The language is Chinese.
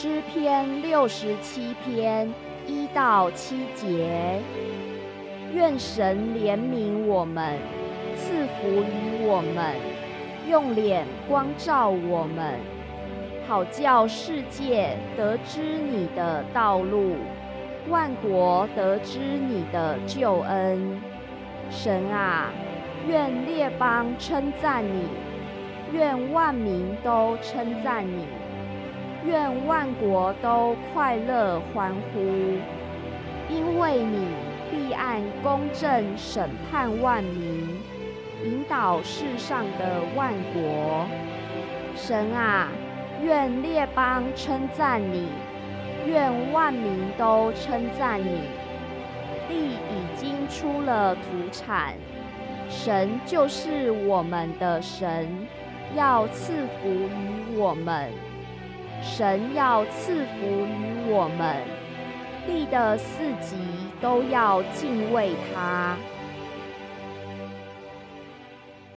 诗篇六十七篇一到七节，愿神怜悯我们，赐福于我们，用脸光照我们，好叫世界得知你的道路，万国得知你的救恩。神啊，愿列邦称赞你，愿万民都称赞你。愿万国都快乐欢呼，因为你必按公正审判万民，引导世上的万国。神啊，愿列邦称赞你，愿万民都称赞你。地已经出了土产，神就是我们的神，要赐福于我们。神要赐福于我们，地的四极都要敬畏他。